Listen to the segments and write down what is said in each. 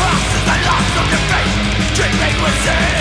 cross is the loss of defeat Keeping within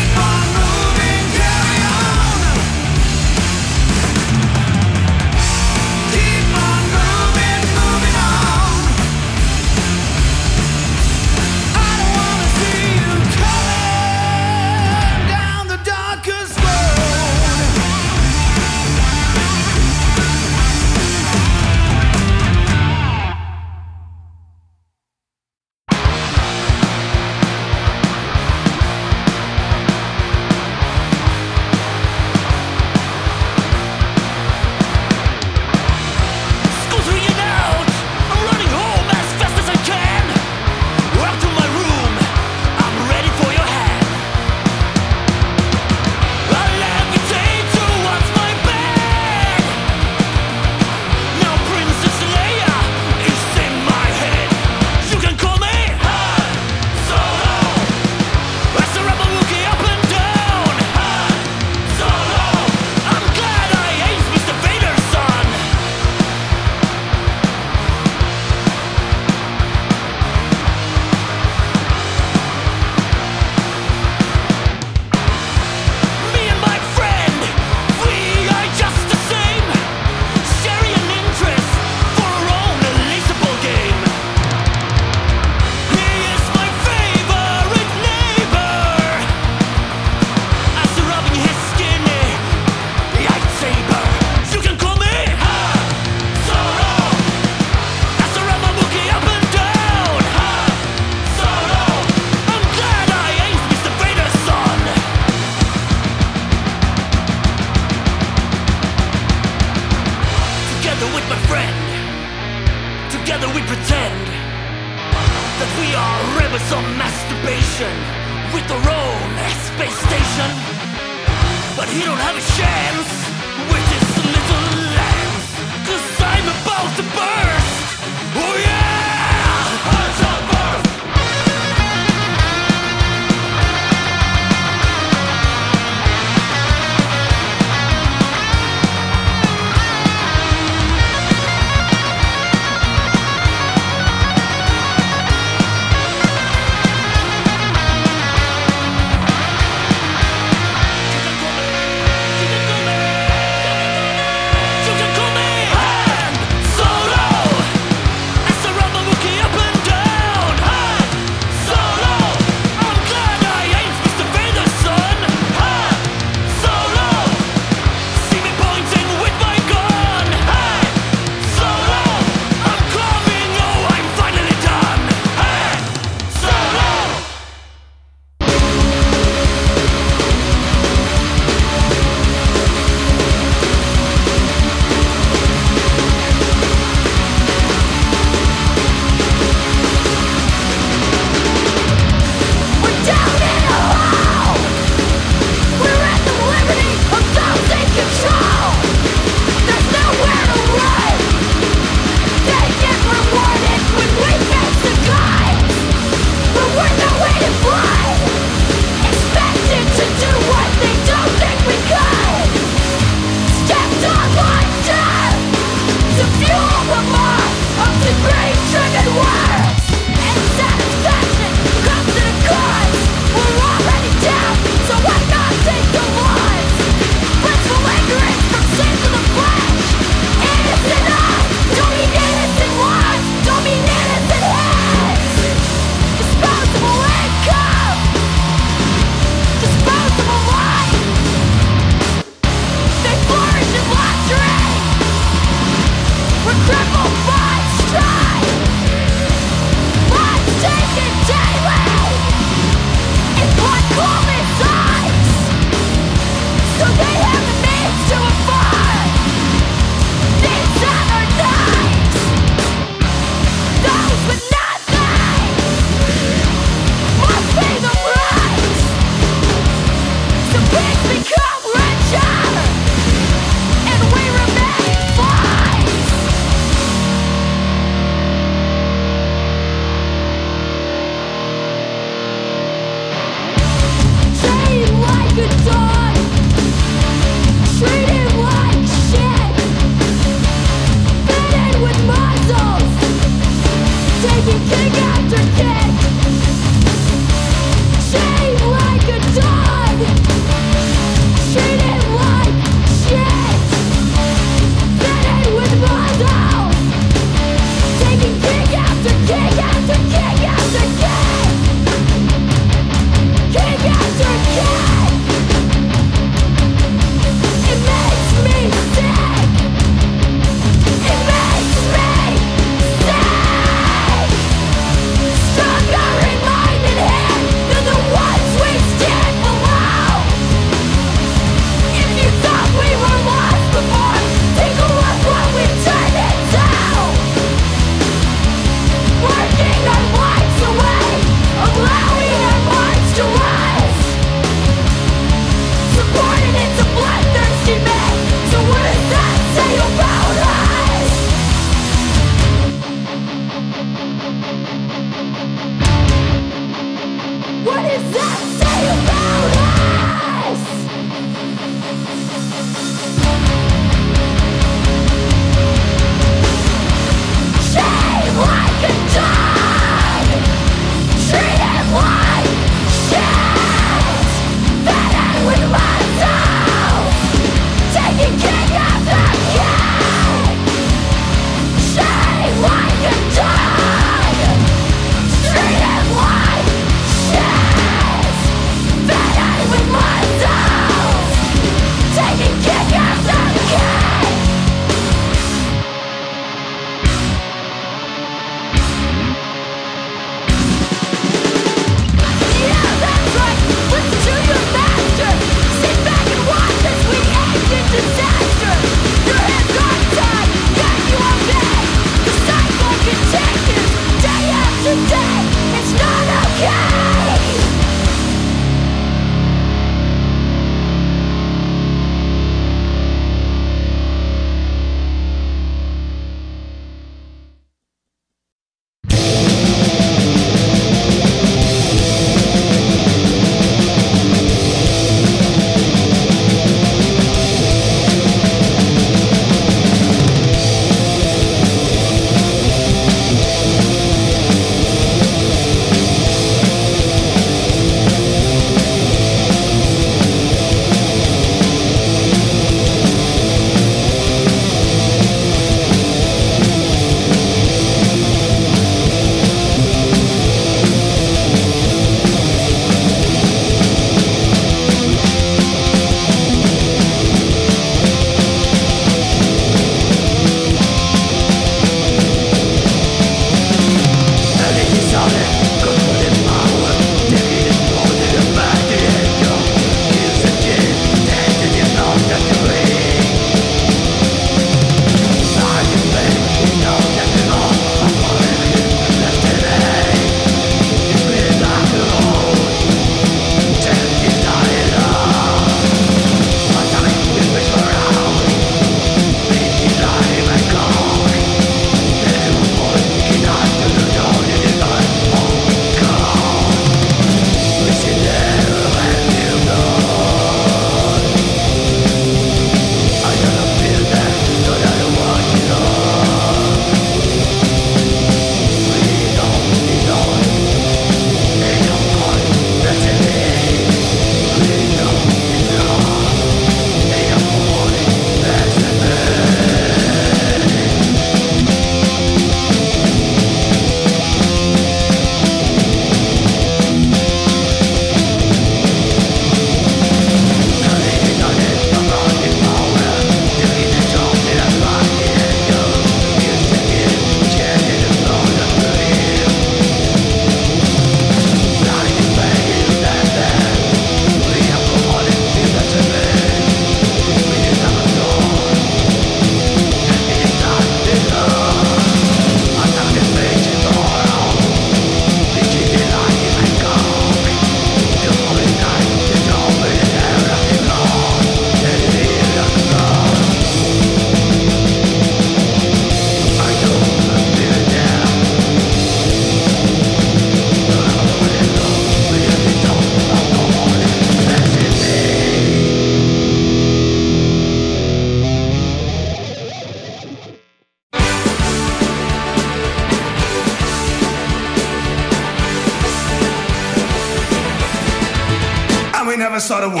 we never saw the world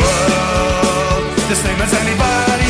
the same as anybody